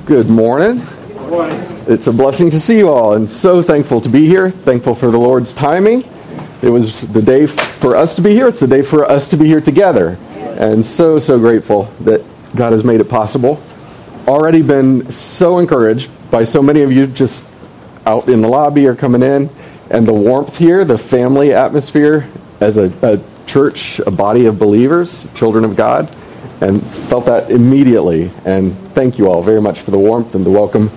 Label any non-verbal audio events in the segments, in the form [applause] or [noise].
Good morning. It's a blessing to see you all and so thankful to be here. Thankful for the Lord's timing. It was the day for us to be here. It's the day for us to be here together. And so, so grateful that God has made it possible. Already been so encouraged by so many of you just out in the lobby or coming in. And the warmth here, the family atmosphere as a, a church, a body of believers, children of God and felt that immediately. And thank you all very much for the warmth and the welcome.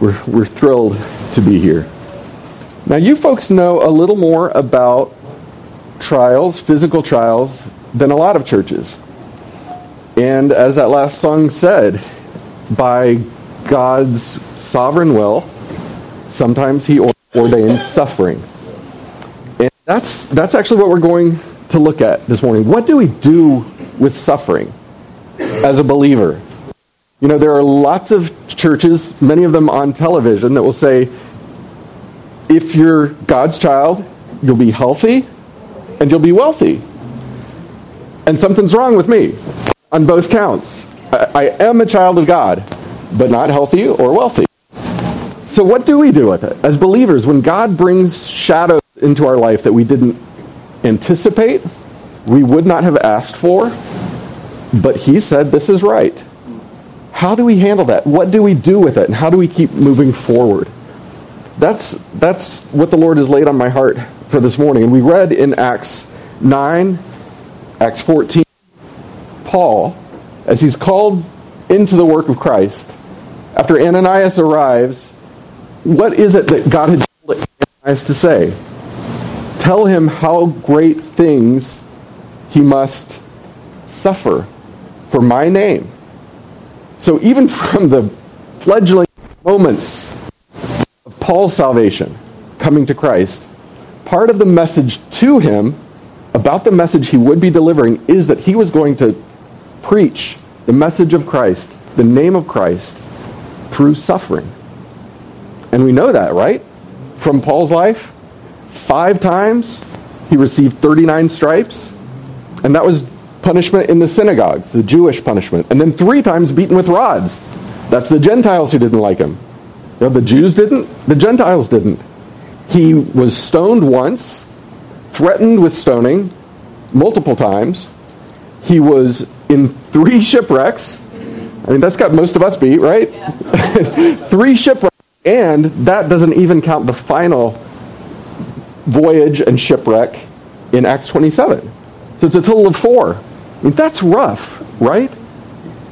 We're, we're thrilled to be here. Now, you folks know a little more about trials, physical trials, than a lot of churches. And as that last song said, by God's sovereign will, sometimes he ordains suffering. And that's, that's actually what we're going to look at this morning. What do we do with suffering? As a believer. You know, there are lots of churches, many of them on television, that will say, if you're God's child, you'll be healthy and you'll be wealthy. And something's wrong with me on both counts. I, I am a child of God, but not healthy or wealthy. So, what do we do with it? As believers, when God brings shadows into our life that we didn't anticipate, we would not have asked for, but he said this is right. How do we handle that? What do we do with it? And how do we keep moving forward? That's, that's what the Lord has laid on my heart for this morning. And we read in Acts 9, Acts 14, Paul, as he's called into the work of Christ, after Ananias arrives, what is it that God had told Ananias to say? Tell him how great things he must suffer for my name. So even [laughs] from the fledgling moments of Paul's salvation, coming to Christ, part of the message to him about the message he would be delivering is that he was going to preach the message of Christ, the name of Christ, through suffering. And we know that, right? From Paul's life. Five times he received 39 stripes. And that was punishment in the synagogues, the Jewish punishment, and then three times beaten with rods. That's the Gentiles who didn't like him. You know, the Jews didn't, the Gentiles didn't. He was stoned once, threatened with stoning multiple times. He was in three [laughs] shipwrecks. I mean, that's got most of us beat, right? Yeah. [laughs] three shipwrecks, and that doesn't even count the final voyage and shipwreck in Acts 27. So it's a total of four. I mean, that's rough, right?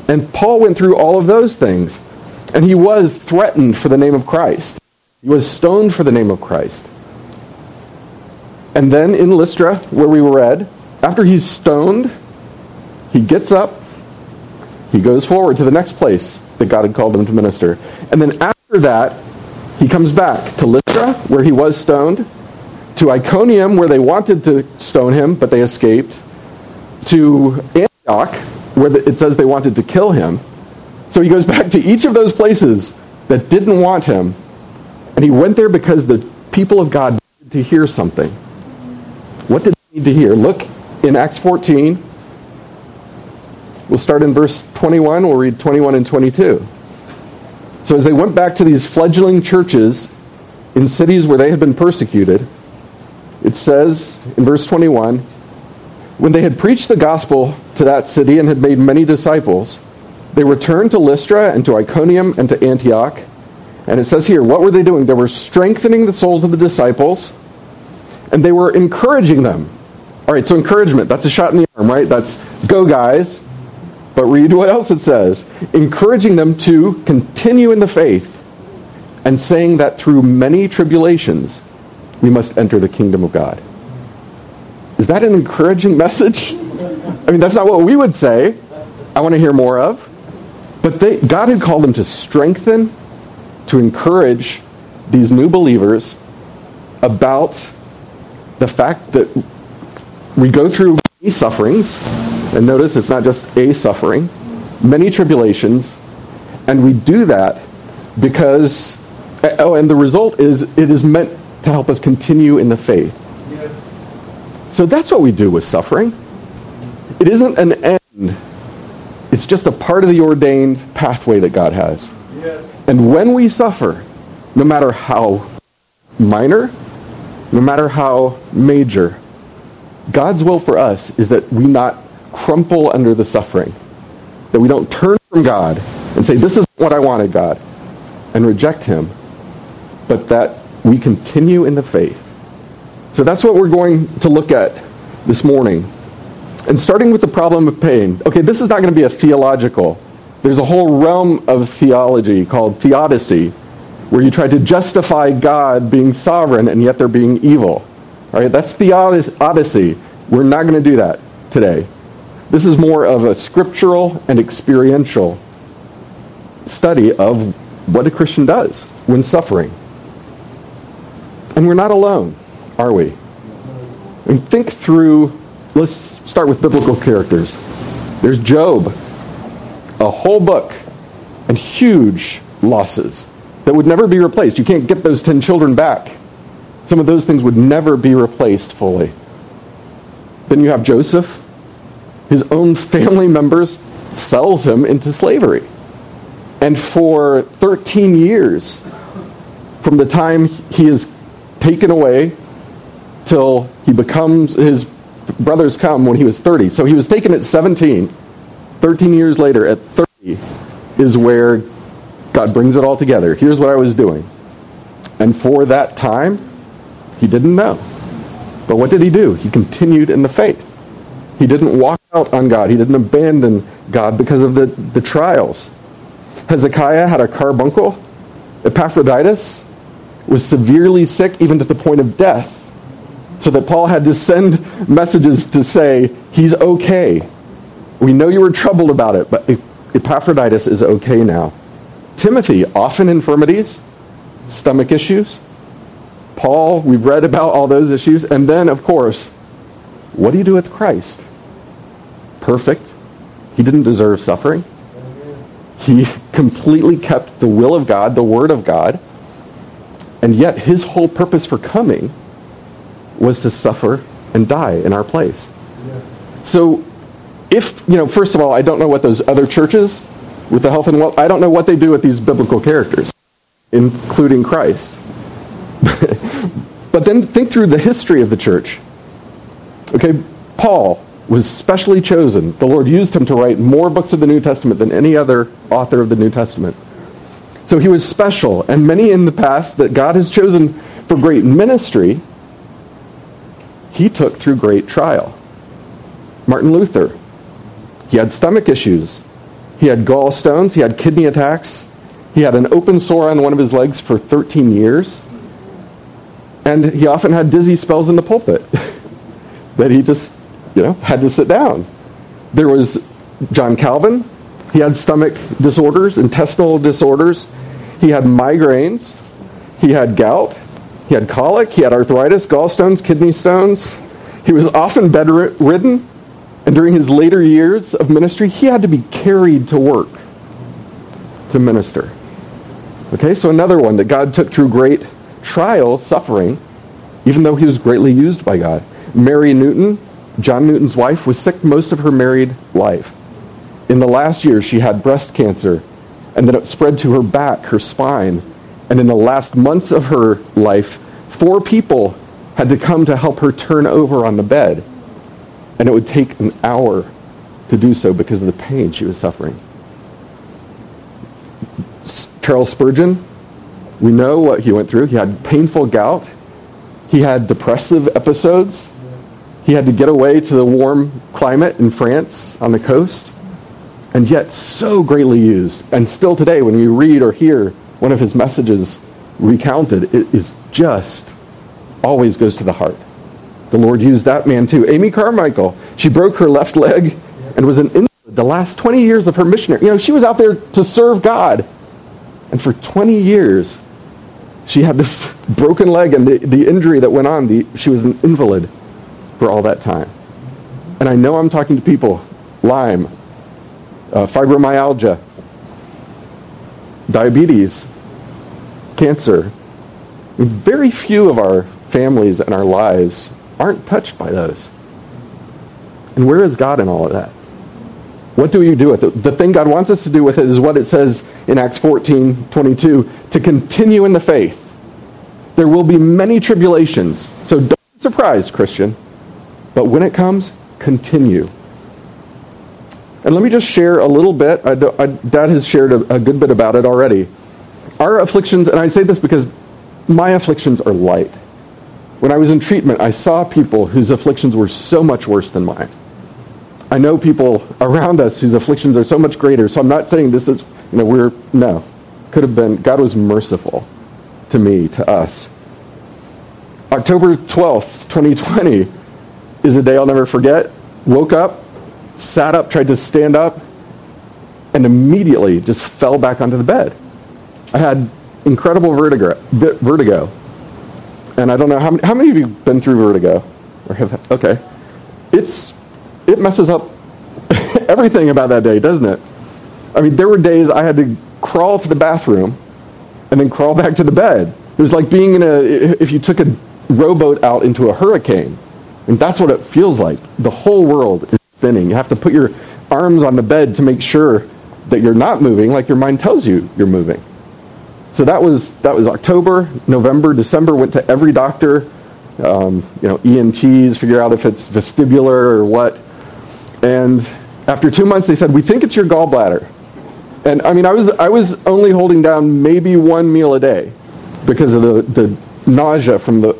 And Paul went through all of those things. And he was threatened for the name of Christ. He was stoned for the name of Christ. And then in Lystra, where we read, after he's stoned, he gets up, he goes forward to the next place that God had called him to minister. And then after that, he comes back to Lystra, where he was stoned, to Iconium, where they wanted to stone him, but they escaped, to Antioch, where it says they wanted to kill him. So he goes [laughs] back to each of those places that didn't want him, and he went there because the people of God needed to hear something. What did they need to hear? Look in Acts 14. We'll start in verse 21. We'll read 21 and 22. So as they went back to these fledgling churches in cities where they had been persecuted, it says in verse 21 when they had preached the gospel to that city and had made many disciples, they returned to Lystra and to Iconium and to Antioch. And it says here, what were they doing? They were strengthening the souls of the disciples and they were encouraging them. All right, so encouragement, that's a shot in the arm, right? That's go, guys. But read what else it says. Encouraging them to continue in the faith and saying that through many tribulations we must enter the kingdom of God. Is that an encouraging message? I mean, that's not what we would say. I want to hear more of. But they, God had called them to strengthen, to encourage these new believers about the fact that we go through many sufferings, and notice it's not just a suffering, many tribulations, and we do that because, oh, and the result is it is meant to help us continue in the faith. So that's what we do with suffering. It isn't an end. It's just a part of the ordained pathway that God has. Yes. And when we suffer, no matter how minor, no matter how major, God's will for us is that we not crumple under the suffering, that we don't turn from God and say, this is what I wanted, God, and reject him, but that we continue in the faith. So that's what we're going to look at this morning. And starting with the problem of pain. Okay, this is not going to be a theological. There's a whole realm of theology called theodicy, where you try to justify God being sovereign and yet there being evil. All right, that's theodicy. We're not going to do that today. This is more of a scriptural and experiential study of what a Christian does when suffering. And we're not alone, are we? And think through, let's start with biblical characters. There's Job, a whole book, and huge losses that would never be replaced. You can't get those 10 children back. Some of those things would never be replaced fully. Then you have Joseph. His own family members sells him into slavery. And for 13 years, from the time he is taken away till he becomes, his brothers come when he was 30. So he was taken at 17. 13 years later, at 30, is where God brings it all together. Here's what I was doing. And for that time, he didn't know. But what did he do? He continued in the faith. He didn't walk out on God. He didn't abandon God because of the, the trials. Hezekiah had a carbuncle. Epaphroditus was severely sick, even to the point of death. So that Paul had to send messages to say, he's okay. We know you were troubled about it, but Epaphroditus is okay now. Timothy, often infirmities, stomach issues. Paul, we've read about all those issues. And then, of course, what do you do with Christ? Perfect. He didn't deserve suffering. He completely kept the will of God, the Word of God, and yet his whole purpose for coming was to suffer and die in our place. So if, you know, first of all, I don't know what those other churches with the health and wealth, I don't know what they do with these biblical characters, including Christ. [laughs] but then think through the history of the church. Okay, Paul, was specially chosen. The Lord used him to write more books of the New Testament than any other author of the New Testament. So he was special, and many in the past that God has chosen for great ministry, he took through great trial. Martin Luther, he had stomach issues. He had gallstones, he had kidney attacks, he had an open sore on one of his legs for 13 years, and he often had dizzy spells in the pulpit [laughs] that he just you know, had to sit down. There was John Calvin. He had stomach disorders, intestinal disorders. He had migraines. He had gout. He had colic. He had arthritis, gallstones, kidney stones. He was often bedridden. And during his later years of ministry, he had to be carried to work to minister. Okay, so another one that God took through great trials, suffering, even though he was greatly used by God. Mary Newton, John Newton's wife was sick most of her married life. In the last year, she had breast cancer, and then it spread to her back, her spine. And in the last months of her life, four people had to come to help her turn over on the bed. And it would take an hour to do so because of the pain she was suffering. Charles Spurgeon, we know what he went through. He had painful gout. He had depressive episodes. He had to get away to the warm climate in France on the coast, and yet so greatly used. And still today, when we read or hear one of his messages recounted, is just always goes to the heart. The Lord used that man too. Amy Carmichael, she broke her left leg and was an invalid the last 20 years of her missionary. You know, she was out there to serve God. And for 20 years, she had this [laughs] broken leg and the, the injury that went on. The, she was an invalid for all that time. And I know I'm talking to people, Lyme, uh, fibromyalgia, diabetes, cancer. Very few of our families and our lives aren't touched by those. And where is God in all of that? What do we do with it? The thing God wants us to do with it is what it says in Acts 14 22 to continue in the faith. There will be many tribulations. So don't be surprised, Christian. But when it comes, continue. And let me just share a little bit. I, I, Dad has shared a, a good bit about it already. Our afflictions, and I say this because my afflictions are light. When I was in treatment, I saw people whose afflictions were so much worse than mine. I know people around us whose afflictions are so much greater. So I'm not saying this is, you know, we're, no. Could have been, God was merciful to me, to us. October 12th, 2020 is a day I'll never forget. Woke up, sat up, tried to stand up, and immediately just fell back onto the bed. I had incredible vertigo. vertigo. And I don't know, how many, how many of you have been through vertigo? Or have, okay. It's, it messes up [laughs] everything about that day, doesn't it? I mean, there were days I had to crawl to the bathroom and then crawl back to the bed. It was like being in a, if you took a rowboat out into a hurricane. And that's what it feels like. The whole world is spinning. You have to put your arms on the bed to make sure that you're not moving like your mind tells you you're moving. So that was that was October, November, December. Went to every doctor, um, you know, ENTs, figure out if it's vestibular or what. And after two months, they said we think it's your gallbladder. And I mean, I was I was only holding down maybe one meal a day because of the the nausea from the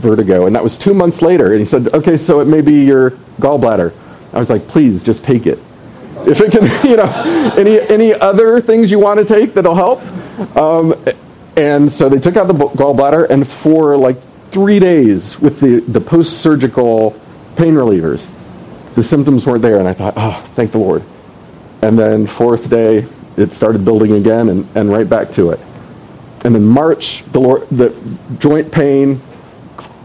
vertigo. And that was two months later. And he said, okay, so it may be your gallbladder. I was like, please, just take it. If it can, [laughs] you know, any, any other things you want to take that'll help. Um, and so they took out the gallbladder, and for like three days with the, the post-surgical pain relievers, the symptoms weren't there. And I thought, oh, thank the Lord. And then fourth day, it started building again and, and right back to it. And then March, the, Lord, the joint pain,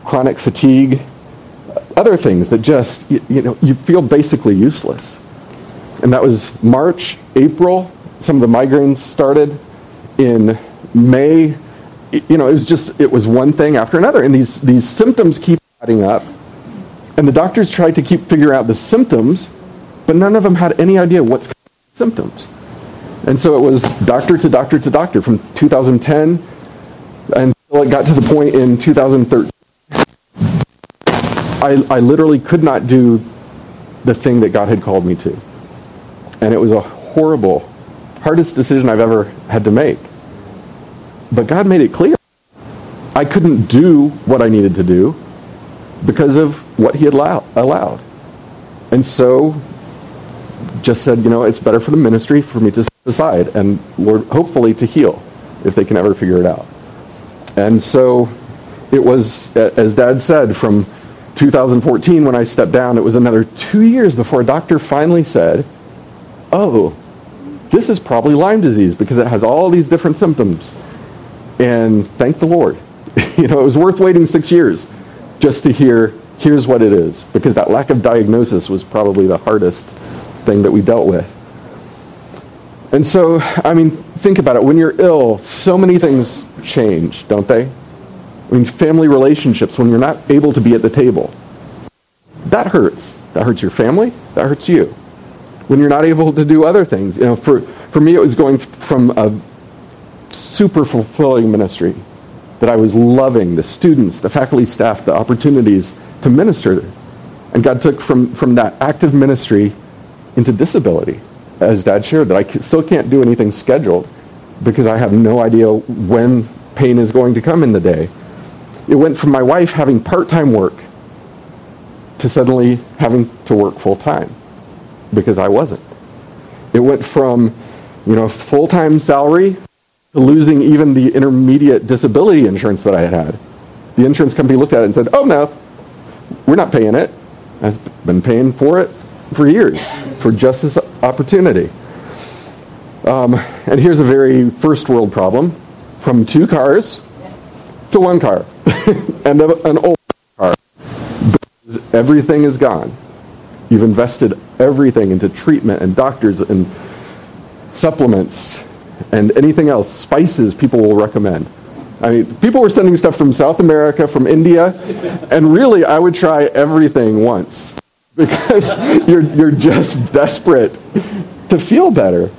chronic fatigue, other things that just, you, you know, you feel basically useless. And that was March, April. Some of the migraines started in May. You know, it was just, it was one thing after another. And these, these symptoms keep adding up. And the doctors tried to keep figuring out the symptoms, but none of them had any idea what's symptoms. And so it was doctor to doctor to doctor from 2010 until it got to the point in 2013 I, I literally could not do the thing that God had called me to. And it was a horrible, hardest decision I've ever had to make. But God made it clear. I couldn't do what I needed to do because of what he had allow, allowed. And so just said, you know, it's better for the ministry for me to decide and Lord, hopefully to heal if they can ever figure it out. And so it was, as Dad said, from 2014, when I stepped down, it was another two years before a doctor finally said, oh, this is probably Lyme disease because it has all these different symptoms. And thank the Lord. [laughs] you know, it was worth waiting six years just to hear, here's what it is. Because that lack of diagnosis was probably the hardest thing that we dealt with. And so, I mean, think about it. When you're ill, so many things change, don't they? I mean, family relationships, when you're not able to be at the table, that hurts. That hurts your family. That hurts you. When you're not able to do other things. You know, for, for me, it was going from a super fulfilling ministry that I was loving, the students, the faculty staff, the opportunities to minister. And God took from, from that active ministry into disability, as Dad shared, that I still can't do anything scheduled because I have no idea when pain is going to come in the day. It went from my wife having part-time work to suddenly having to work full-time because I wasn't. It went from, you know, full-time salary to losing even the intermediate disability insurance that I had had. The insurance company looked at it and said, oh, no, we're not paying it. I've been paying for it for years for just this opportunity. Um, and here's a very first world problem. From two cars to one car [laughs] and an old car. Because Everything is gone. You've invested everything into treatment and doctors and supplements and anything else, spices people will recommend. I mean, people were sending stuff from South America, from India, and really I would try everything once [laughs] because you're, you're just desperate to feel better.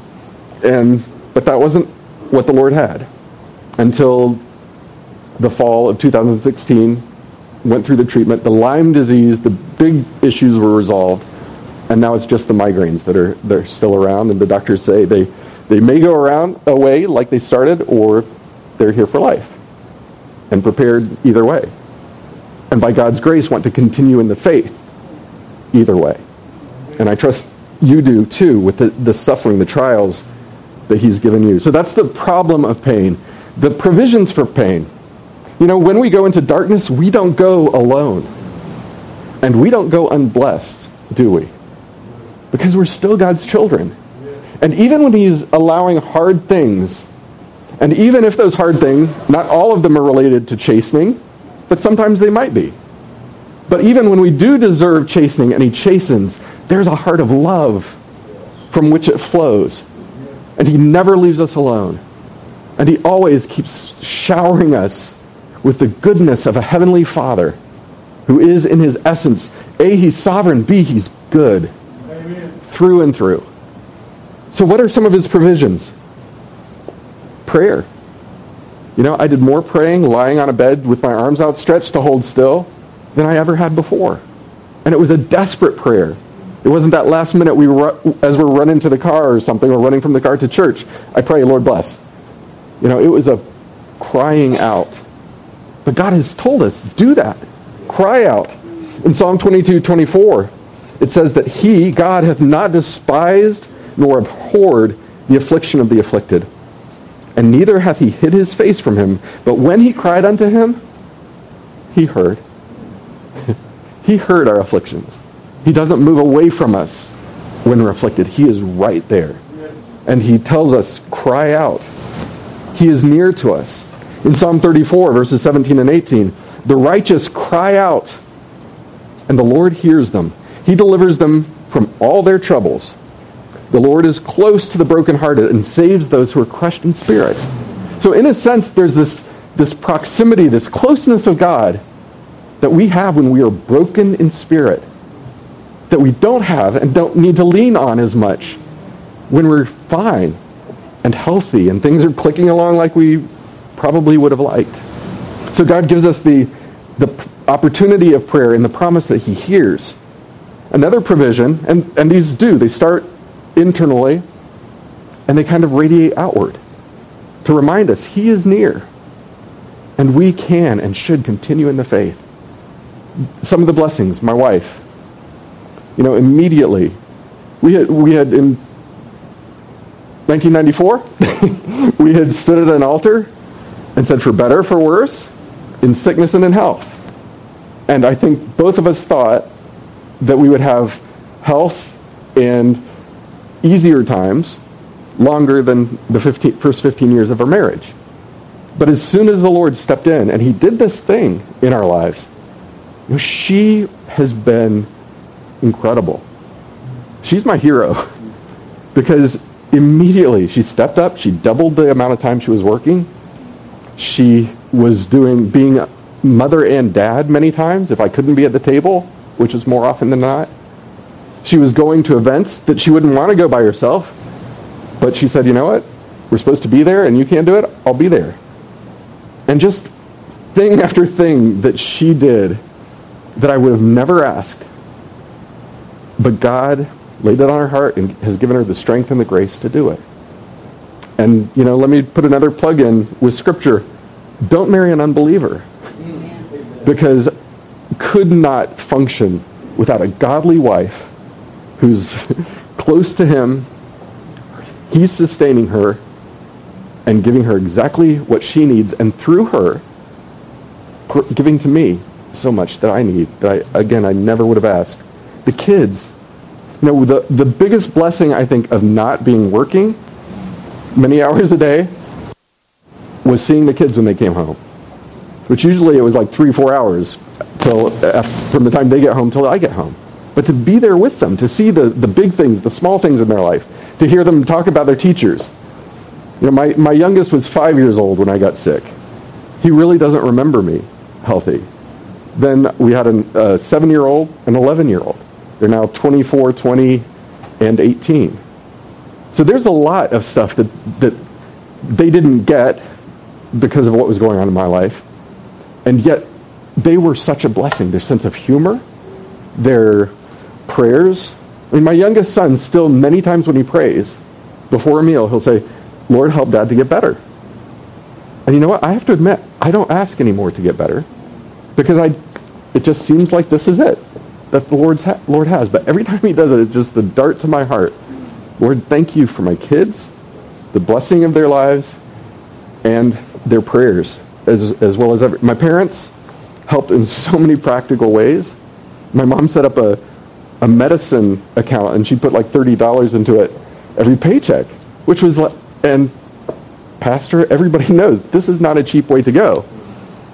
And But that wasn't what the Lord had until the fall of 2016, went through the treatment. The Lyme disease, the big issues were resolved, and now it's just the migraines that are they're still around. And the doctors say they, they may go around away like they started, or they're here for life and prepared either way. And by God's grace, want to continue in the faith either way. And I trust you do too with the, the suffering, the trials that He's given you. So that's the problem of pain. The provisions for pain. You know, when we go into darkness, we don't go alone. And we don't go unblessed, do we? Because we're still God's children. And even when He's allowing hard things, and even if those hard things, not all of them are related to chastening, but sometimes they might be. But even when we do deserve chastening and He chastens, there's a heart of love from which it flows. And He never leaves us alone. And He always keeps showering us with the goodness of a heavenly Father who is in his essence, A, he's sovereign, B, he's good. Amen. Through and through. So what are some of his provisions? Prayer. You know, I did more praying lying on a bed with my arms outstretched to hold still than I ever had before. And it was a desperate prayer. It wasn't that last minute we were, as we're running to the car or something, or running from the car to church, I pray, Lord bless. You know, it was a crying out but God has told us, do that. Cry out. In Psalm 22, 24, it says that he, God, hath not despised nor abhorred the affliction of the afflicted. And neither hath he hid his face from him. But when he cried unto him, he heard. [laughs] he heard our afflictions. He doesn't move away from us when we're afflicted. He is right there. And he tells us, cry out. He is near to us. In Psalm 34, verses 17 and 18, the righteous cry out, and the Lord hears them. He delivers them from all their troubles. The Lord is close to the brokenhearted and saves those who are crushed in spirit. So, in a sense, there's this, this proximity, this closeness of God that we have when we are broken in spirit, that we don't have and don't need to lean on as much when we're fine and healthy and things are clicking along like we probably would have liked. So God gives us the, the opportunity of prayer and the promise that he hears. Another provision, and, and these do, they start internally and they kind of radiate outward to remind us he is near and we can and should continue in the faith. Some of the blessings, my wife, you know, immediately, we had, we had in 1994, [laughs] we had stood at an altar and said, for better, for worse, in sickness and in health. And I think both of us thought that we would have health and easier times longer than the 15, first 15 years of our marriage. But as soon as the Lord stepped in and he did this thing in our lives, you know, she has been incredible. She's my hero [laughs] because immediately she stepped up, she doubled the amount of time she was working, she was doing being mother and dad many times if I couldn't be at the table, which was more often than not. She was going to events that she wouldn't want to go by herself, but she said, "You know what? We're supposed to be there and you can't do it. I'll be there." And just thing after thing that she did that I would have never asked. But God laid it on her heart and has given her the strength and the grace to do it. And, you know, let me put another plug in with Scripture. Don't marry an unbeliever. Because could not function without a godly wife who's [laughs] close to him. He's sustaining her and giving her exactly what she needs. And through her, giving to me so much that I need, that I, again, I never would have asked. The kids. You know, the, the biggest blessing, I think, of not being working many hours a day was seeing the kids when they came home, which usually it was like three, four hours till, uh, from the time they get home till I get home. But to be there with them, to see the, the big things, the small things in their life, to hear them talk about their teachers. You know, my, my youngest was five years old when I got sick. He really doesn't remember me healthy. Then we had a, a seven-year-old and 11-year-old. They're now 24, 20, and 18. So there's a lot of stuff that, that they didn't get because of what was going on in my life. And yet, they were such a blessing. Their sense of humor, their prayers. I mean, my youngest son still, many times when he prays, before a meal, he'll say, Lord, help dad to get better. And you know what? I have to admit, I don't ask anymore to get better because I, it just seems like this is it that the Lord's ha- Lord has. But every time he does it, it's just the dart to my heart. Lord, thank you for my kids, the blessing of their lives, and their prayers, as, as well as every, my parents helped in so many practical ways. My mom set up a, a medicine account, and she put like $30 into it every paycheck, which was like, and pastor, everybody [laughs] knows this is not a cheap way to go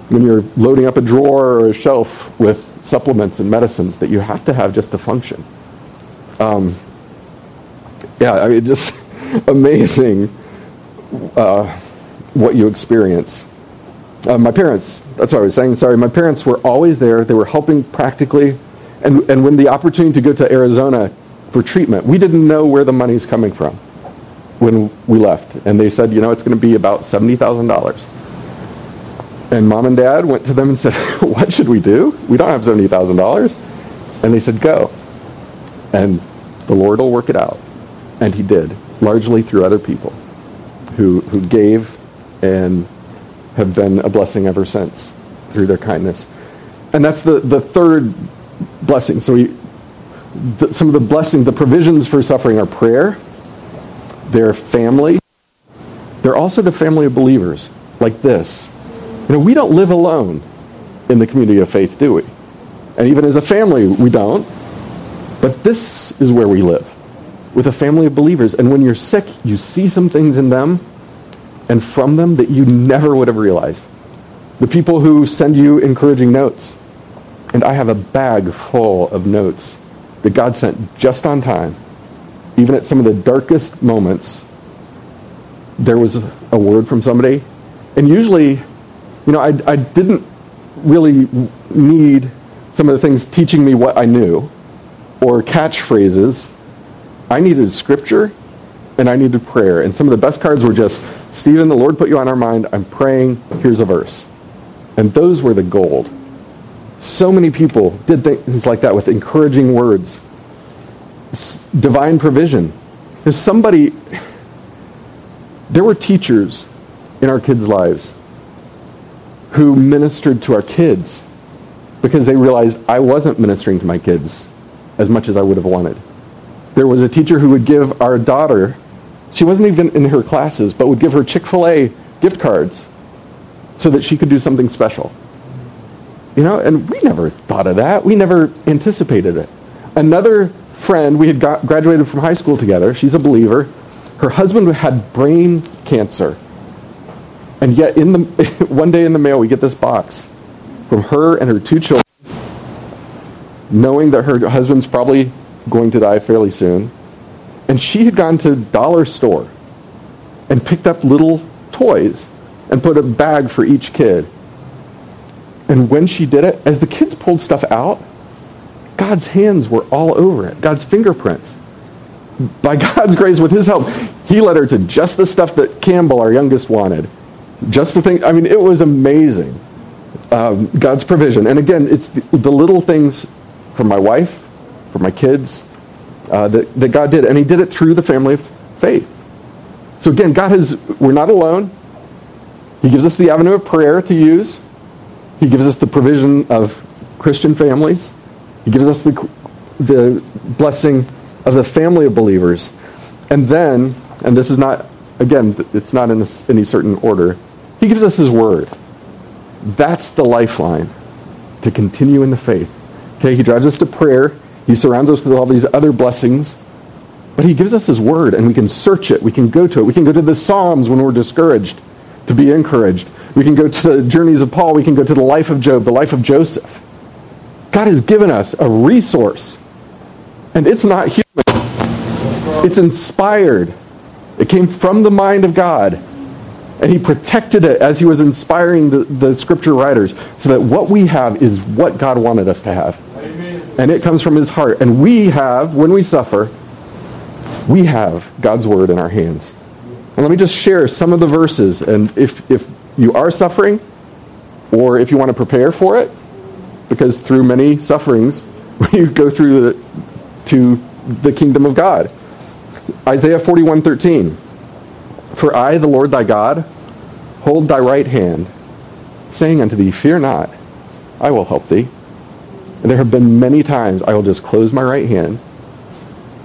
when you're loading up a drawer or a shelf with supplements and medicines that you have to have just to function. Um, yeah, I mean, just [laughs] amazing uh, what you experience. Uh, my parents, that's what I was saying, sorry, my parents were always there. They were helping practically. And, and when the opportunity to go to Arizona for treatment, we didn't know where the money's coming from when we left. And they said, you know, it's going to be about $70,000. And mom and dad went to them and said, [laughs] what should we do? We don't have $70,000. And they said, go. And the Lord will work it out. And he did, largely through other people who, who gave and have been a blessing ever since through their kindness. And that's the, the third blessing. So the, some of the blessings, the provisions for suffering are prayer, their family. They're also the family of believers, like this. You know, we don't live alone in the community of faith, do we? And even as a family, we don't. But this is where we live, with a family of believers. And when you're sick, you see some things in them and from them that you never would have realized. The people who send you encouraging notes. And I have a bag full of notes that God sent just on time. Even at some of the darkest moments, there was a word from somebody. And usually, you know, I, I didn't really need some of the things teaching me what I knew or catchphrases. I needed scripture and I needed prayer. And some of the best cards were just, Stephen, the Lord put you on our mind. I'm praying. Here's a verse. And those were the gold. So many people did things like that with encouraging words. Divine provision. There's somebody, there were teachers in our kids' lives who ministered to our kids because they realized I wasn't ministering to my kids as much as I would have wanted. There was a teacher who would give our daughter she wasn't even in her classes, but would give her Chick-fil-A gift cards so that she could do something special. You know, and we never thought of that. We never anticipated it. Another friend, we had got, graduated from high school together. She's a believer. Her husband had brain cancer. And yet, in the, [laughs] one day in the mail, we get this box from her and her two children, knowing that her husband's probably going to die fairly soon and she had gone to dollar store and picked up little toys and put a bag for each kid. And when she did it, as the kids pulled stuff out, God's hands were all over it, God's fingerprints. By [laughs] God's grace, with his help, he led her to just the stuff that Campbell, our youngest, wanted. Just the thing, I mean, it was amazing. Um, God's provision. And again, it's the, the little things for my wife, for my kids, uh, that, that God did. And he did it through the family of faith. So again, God has, we're not alone. He gives us the avenue of prayer to use. He gives us the provision of Christian families. He gives us the, the blessing of the family of believers. And then, and this is not, again, it's not in any certain order, he gives us his word. That's the lifeline to continue in the faith. Okay, he drives us to prayer. He surrounds us with all these other blessings. But he gives us his word, and we can search it. We can go to it. We can go to the Psalms when we're discouraged to be encouraged. We can go to the journeys of Paul. We can go to the life of Job, the life of Joseph. God has given us a resource. And it's not human. It's inspired. It came from the mind of God. And he protected it as he was inspiring the, the scripture writers so that what we have is what God wanted us to have and it comes from his heart. And we have, when we suffer, we have God's word in our hands. And let me just share some of the verses. And if, if you are suffering, or if you want to prepare for it, because through many sufferings, [laughs] you go through the, to the kingdom of God. Isaiah 41:13. For I, the Lord thy God, hold thy right hand, saying unto thee, Fear not, I will help thee. And there have been many times I will just close my right hand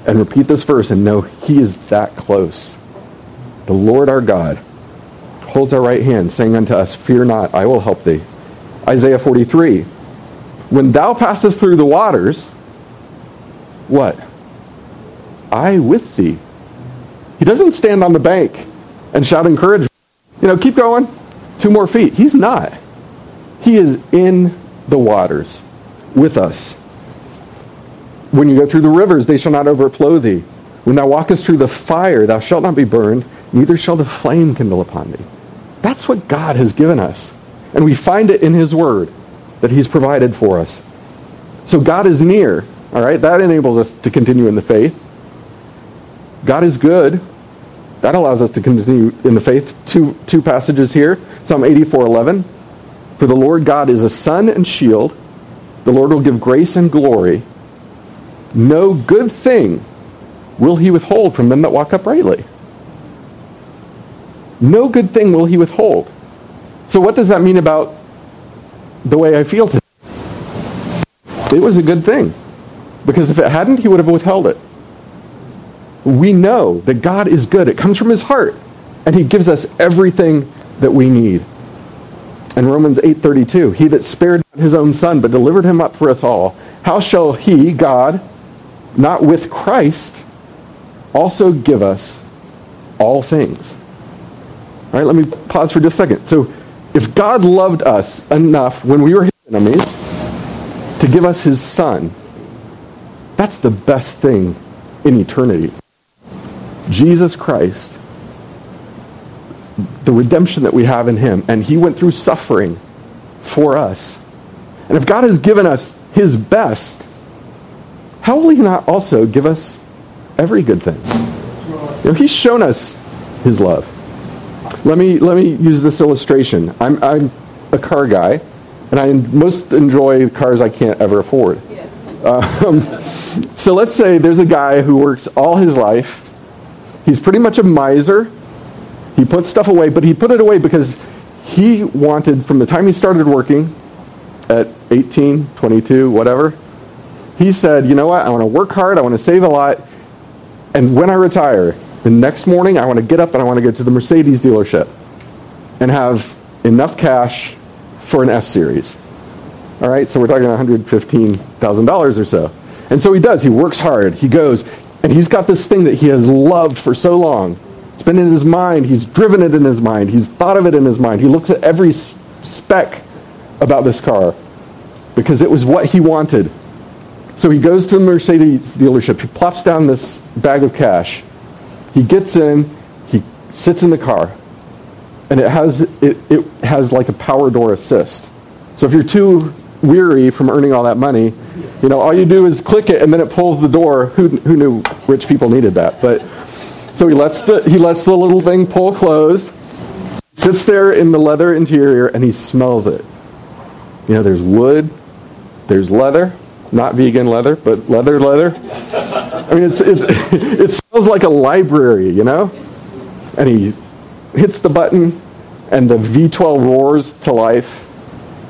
and repeat this verse and know he is that close. The Lord our God holds our right hand, saying unto us, Fear not, I will help thee. Isaiah 43. When thou passest through the waters, what? I with thee. He doesn't stand on the bank and shout encouragement. You know, keep going. Two more feet. He's not. He is in the waters with us. When you go through the rivers, they shall not overflow thee. When thou walkest through the fire, thou shalt not be burned, neither shall the flame kindle upon thee. That's what God has given us. And we find it in his word that he's provided for us. So God is near, all right? That enables us to continue in the faith. God is good. That allows us to continue in the faith. Two, two passages here. Psalm 84:11. For the Lord God is a sun and shield. The Lord will give grace and glory. No good thing will he withhold from them that walk uprightly. No good thing will he withhold. So what does that mean about the way I feel today? It was a good thing. Because if it hadn't, he would have withheld it we know that God is good. It comes from his heart. And he gives us everything that we need. In Romans 8:32, he that spared not his own son but delivered him up for us all, how shall he, God, not with Christ also give us all things? All right, let me pause for just a second. So, if God loved us enough when we were his enemies to give us his son, that's the best thing in eternity. Jesus Christ, the redemption that we have in him, and he went through suffering for us. And if God has given us his best, how will he not also give us every good thing? You know, he's shown us his love. Let me, let me use this illustration. I'm, I'm a car guy, and I most enjoy cars I can't ever afford. Yes. Um, so let's say there's a guy who works all his life He's pretty much a miser. He put stuff away, but he put it away because he wanted, from the time he started working at 18, 22, whatever, he said, you know what, I want to work hard, I want to save a lot, and when I retire, the next morning I want to get up and I want to go to the Mercedes dealership and have enough cash for an S series. All right, so we're talking $115,000 or so. And so he does. He works hard. He goes. And he's got this thing that he has loved for so long. It's been in his mind. He's driven it in his mind. He's thought of it in his mind. He looks at every speck about this car because it was what he wanted. So he goes to the Mercedes dealership. He plops down this bag of cash. He gets in. He sits in the car. And it has, it, it has like a power door assist. So if you're too weary from earning all that money, you know, all you do is click it and then it pulls the door. Who, who knew rich people needed that? But so he lets the he lets the little thing pull closed, sits there in the leather interior, and he smells it. You know, there's wood, there's leather, not vegan leather, but leather leather. I mean, it's, it, [laughs] it smells like a library, you know. And he hits the button, and the V12 roars to life.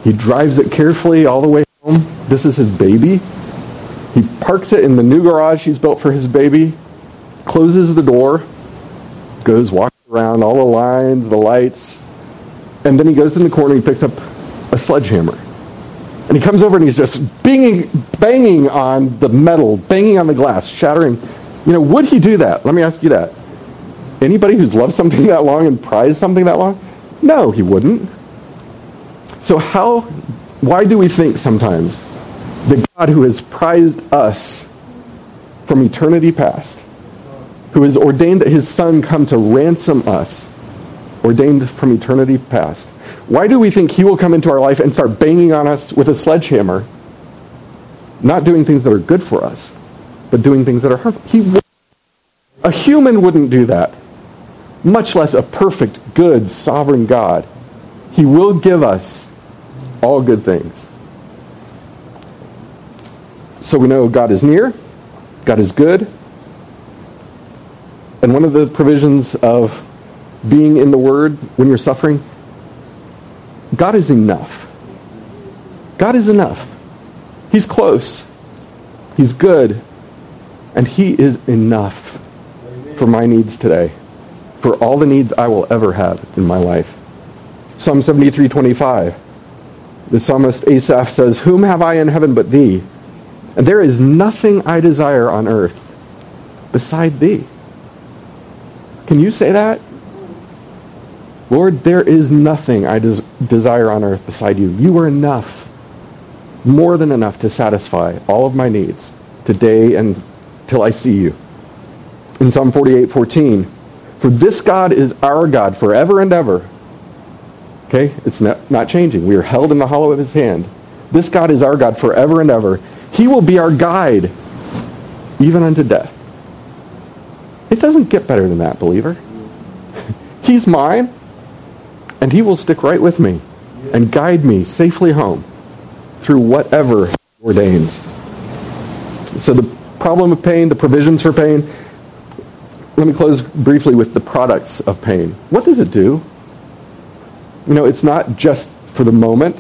He drives it carefully all the way home. This is his baby. He parks it in the new garage he's built for his baby, closes the door, goes walks around all the lines, the lights, and then he goes in the corner and he picks up a sledgehammer. And he comes over and he's just banging, banging on the metal, banging on the glass, shattering. You know, would he do that? Let me ask you that. Anybody who's loved something that long and prized something that long? No, he wouldn't. So how why do we think sometimes that God, who has prized us from eternity past, who has ordained that his Son come to ransom us, ordained from eternity past, why do we think he will come into our life and start banging on us with a sledgehammer, not doing things that are good for us, but doing things that are harmful? He, a human wouldn't do that. much less a perfect, good, sovereign God. He will give us all good things. So we know God is near, God is good, and one of the provisions of being in the Word when you're suffering, God is enough. God is enough. He's close. He's good. And He is enough for my needs today, for all the needs I will ever have in my life. Psalm 73:25. The psalmist Asaph says, "Whom have I in heaven but thee? And there is nothing I desire on earth beside thee." Can you say that? Lord, there is nothing I des- desire on earth beside you. You are enough, more than enough to satisfy all of my needs today and till I see you. In Psalm 48, 14, for this God is our God forever and ever. Okay? It's not, not changing. We are held in the hollow of his hand. This God is our God forever and ever. He will be our guide, even unto death. It doesn't get better than that, believer. [laughs] He's mine, and he will stick right with me and guide me safely home through whatever he ordains. So the problem of pain, the provisions for pain, let me close briefly with the products of pain. What does it do? You know, it's not just for the moment.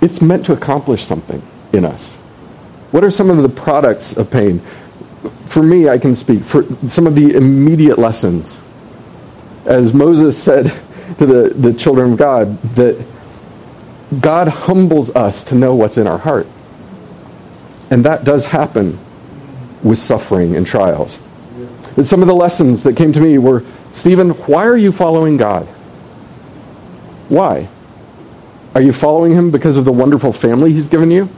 It's meant to accomplish something in us. What are some of the products of pain? For me, I can speak for some of the immediate lessons. As Moses said [laughs] to the, the children of God, that God humbles us to know what's in our heart. And that does happen with suffering and trials. And some of the lessons that came to me were, Stephen, why are you following God? Why? Are you following him because of the wonderful family he's given you?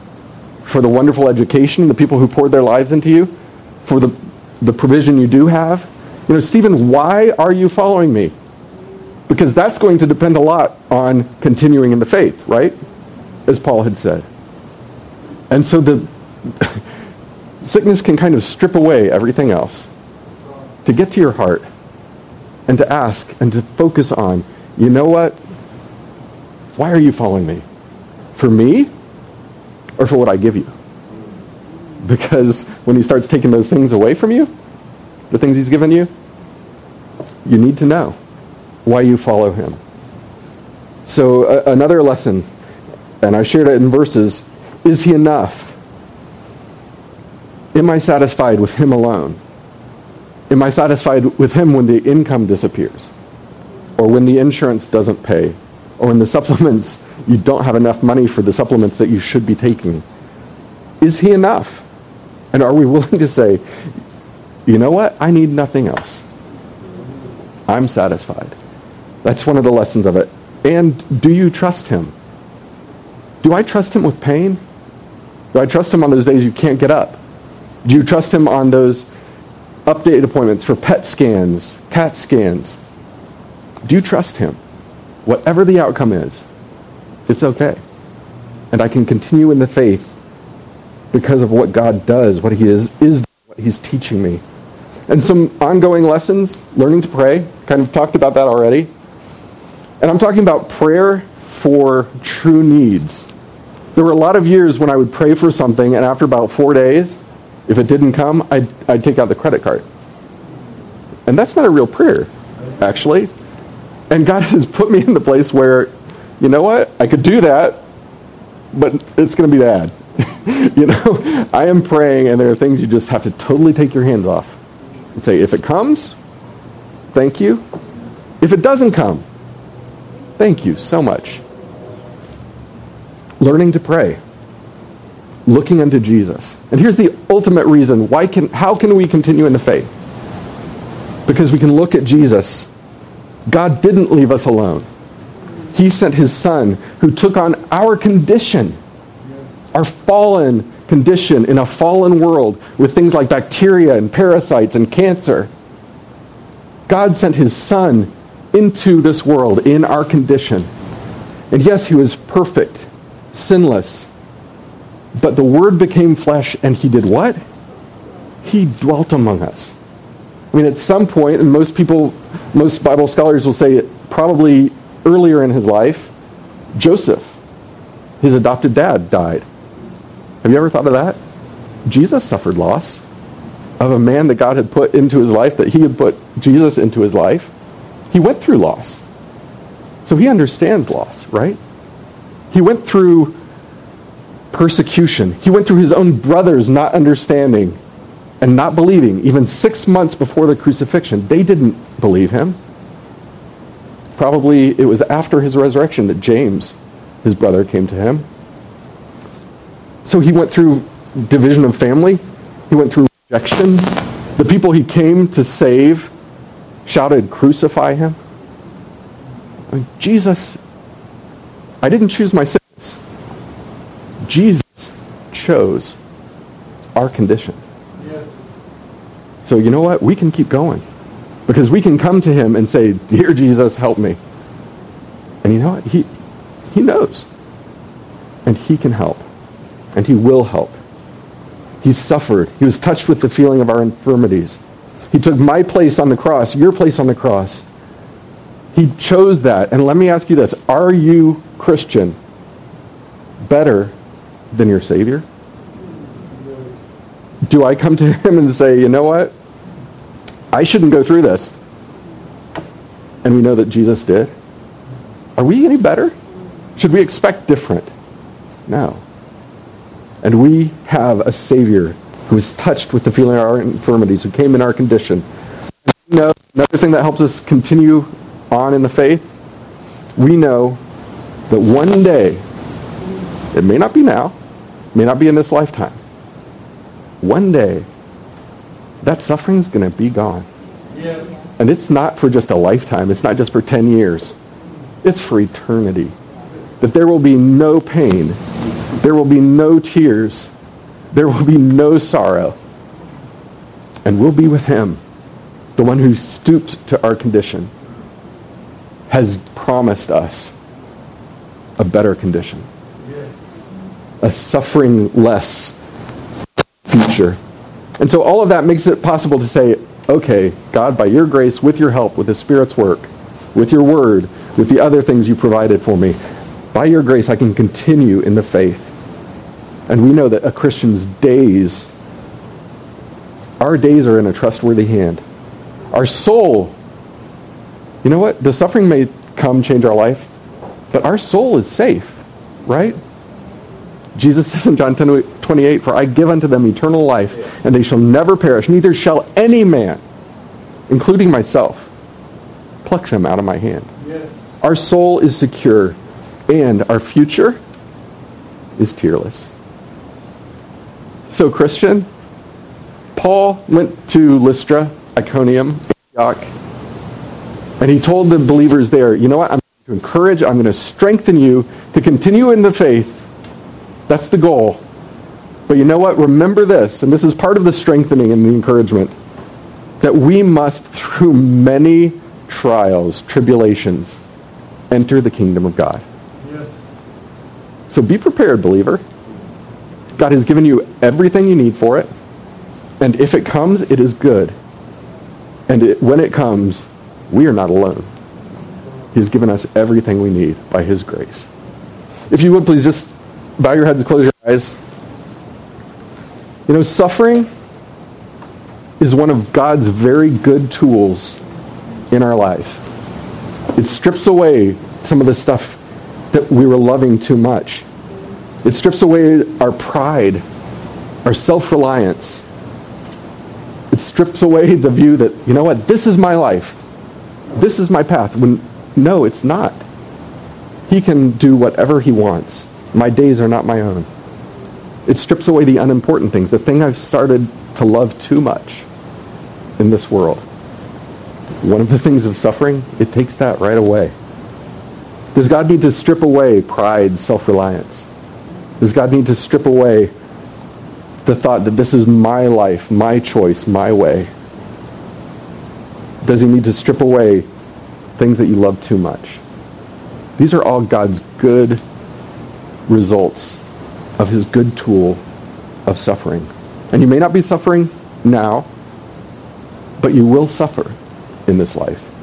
For the wonderful education, the people who poured their lives into you? For the, the provision you do have? You know, Stephen, why are you following me? Because that's going to depend a lot on continuing in the faith, right? As Paul had said. And so the [laughs] sickness can kind of strip away everything else to get to your heart and to ask and to focus on, you know what? Why are you following me? For me or for what I give you? [laughs] Because when he starts taking those things away from you, the things he's given you, you need to know why you follow him. So uh, another lesson, and I shared it in verses, is he enough? Am I satisfied with him alone? Am I satisfied with him when the income disappears? Or when the insurance doesn't pay? Or when the [laughs] supplements, you don't have enough money for the supplements that you should be taking? Is he enough? And are we willing to say, you know what? I need nothing else. I'm satisfied. That's one of the lessons of it. And do you trust him? Do I trust him with pain? Do I trust him on those days you can't get up? Do you trust him on those update appointments for PET scans, CAT scans? Do you trust him? Whatever the outcome is, it's okay. And I can continue in the faith because of what God does, what he is, is what he's teaching me. And some ongoing lessons, learning to pray. Kind of talked about that already. And I'm talking about prayer for true needs. There were a lot of years when I would pray for something, and after about four days, if it didn't come, I'd, I'd take out the credit card. And that's not a real prayer, actually. And God [laughs] has put me in the place where, you know what? I could do that, but it's going to be bad. [laughs] you know, I am praying, and there are things you just have to totally take your hands off and say, if it comes, thank you. If it doesn't come, thank you so much. Learning to pray. Looking unto Jesus. And here's the ultimate reason. Why can, how can we continue in the faith? Because we can look at Jesus. God didn't leave us alone. He sent his son who took on our condition, our fallen condition in a fallen world with things like bacteria and parasites and cancer. God sent his son into this world in our condition. And yes, he was perfect, sinless. But the word became flesh and he did what? He dwelt among us. I mean, at some point, and most people, most Bible scholars will say it probably earlier in his life, Joseph, his adopted dad, died. Have you ever thought of that? Jesus suffered loss of a man that God had put into his life, that he had put Jesus into his life. He went through loss. So he understands loss, right? He went through persecution. He went through his own brothers not understanding and not believing, even six months before the crucifixion. They didn't believe him. Probably it was after his resurrection that James, his brother, came to him. So he went through division of family. He went through rejection. The people he came to save shouted, Crucify him. I mean, Jesus, I didn't choose my sins. Jesus chose our condition. So you know what? We can keep going. Because we can come to him and say, Dear Jesus, help me. And you know what? He, he knows. And he can help. And he will help. He suffered. He was touched with the feeling of our infirmities. He took my place on the cross, your place on the cross. He chose that. And let me ask you this. Are you, Christian, better than your Savior? Do I come to him and say, you know what? I shouldn't go through this. And we know that Jesus did. Are we any better? Should we expect different? No. And we have a Savior who is touched with the feeling of our infirmities, who came in our condition. You know, another thing that helps us continue on in the faith, we know that one day, it may not be now, may not be in this lifetime, one day, that suffering is going to be gone. Yes. And it's not for just a lifetime. It's not just for 10 years. It's for eternity. That there will be no pain. There will be no tears. There will be no sorrow. And we'll be with him. The one who stooped to our condition has promised us a better condition. A suffering less future. And so all of that makes it possible to say, okay, God, by your grace, with your help, with the Spirit's work, with your word, with the other things you provided for me, by your grace, I can continue in the faith. And we know that a Christian's days, our days are in a trustworthy hand. Our soul, you know what? The suffering may come change our life, but our soul is safe, right? Jesus says in John 10, 28, For I give unto them eternal life, and they shall never perish, neither shall any man, including myself, pluck them out of my hand. Yes. Our soul is secure, and our future is tearless. So, Christian, Paul went to Lystra, Iconium, Antioch, and he told the believers there, you know what? I'm going to encourage, I'm going to strengthen you to continue in the faith that's the goal. But you know what? Remember this, and this is part of the strengthening and the encouragement, that we must, through many trials, tribulations, enter the kingdom of God. So be prepared, believer. God has given you everything you need for it. And if it comes, it is good. And it, when it comes, we are not alone. He has given us everything we need by his grace. If you would please just bow your heads and close your eyes. You know, suffering is one of God's very good tools in our life. It strips away some of the stuff that we were loving too much. It strips away our pride, our self-reliance. It strips away the view that, you know what, this is my life. This is my path. When no, it's not. He can do whatever he wants. My days are not my own. It strips away the unimportant things, the thing I've started to love too much in this world. One of the things of suffering, it takes that right away. Does God need to strip away pride, self-reliance? Does God need to strip away the thought that this is my life, my choice, my way? Does he need to strip away things that you love too much? These are all God's good results of his good tool of suffering. And you may not be suffering now, But you will suffer in this life.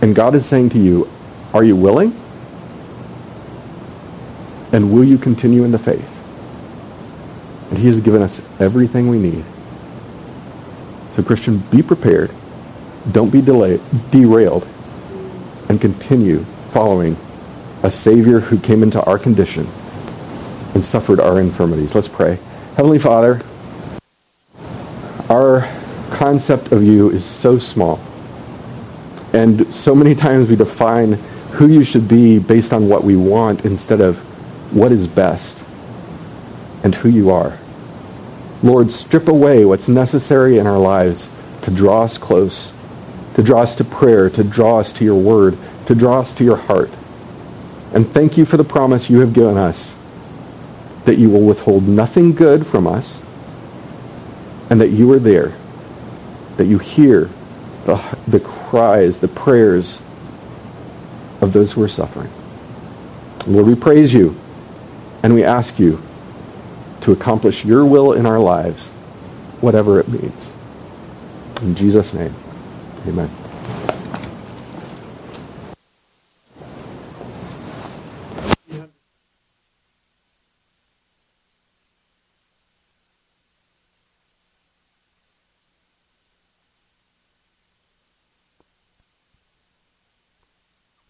And God is saying to you, are you willing? And will you continue in the faith? And he has given us everything we need. So Christian, be prepared. Don't be delayed, derailed. And continue following a Savior who came into our condition and suffered our infirmities. Let's pray. Heavenly Father, our concept of you is so small. And so many times we define who you should be based on what we want instead of what is best and who you are. Lord, strip away what's necessary in our lives to draw us close, to draw us to prayer, to draw us to your word, to draw us to your heart. And thank you for the promise you have given us that you will withhold nothing good from us and that you are there, that you hear the, the cries, the prayers of those who are suffering. Lord, we praise you and we ask you to accomplish your will in our lives, whatever it means. In Jesus' name, amen.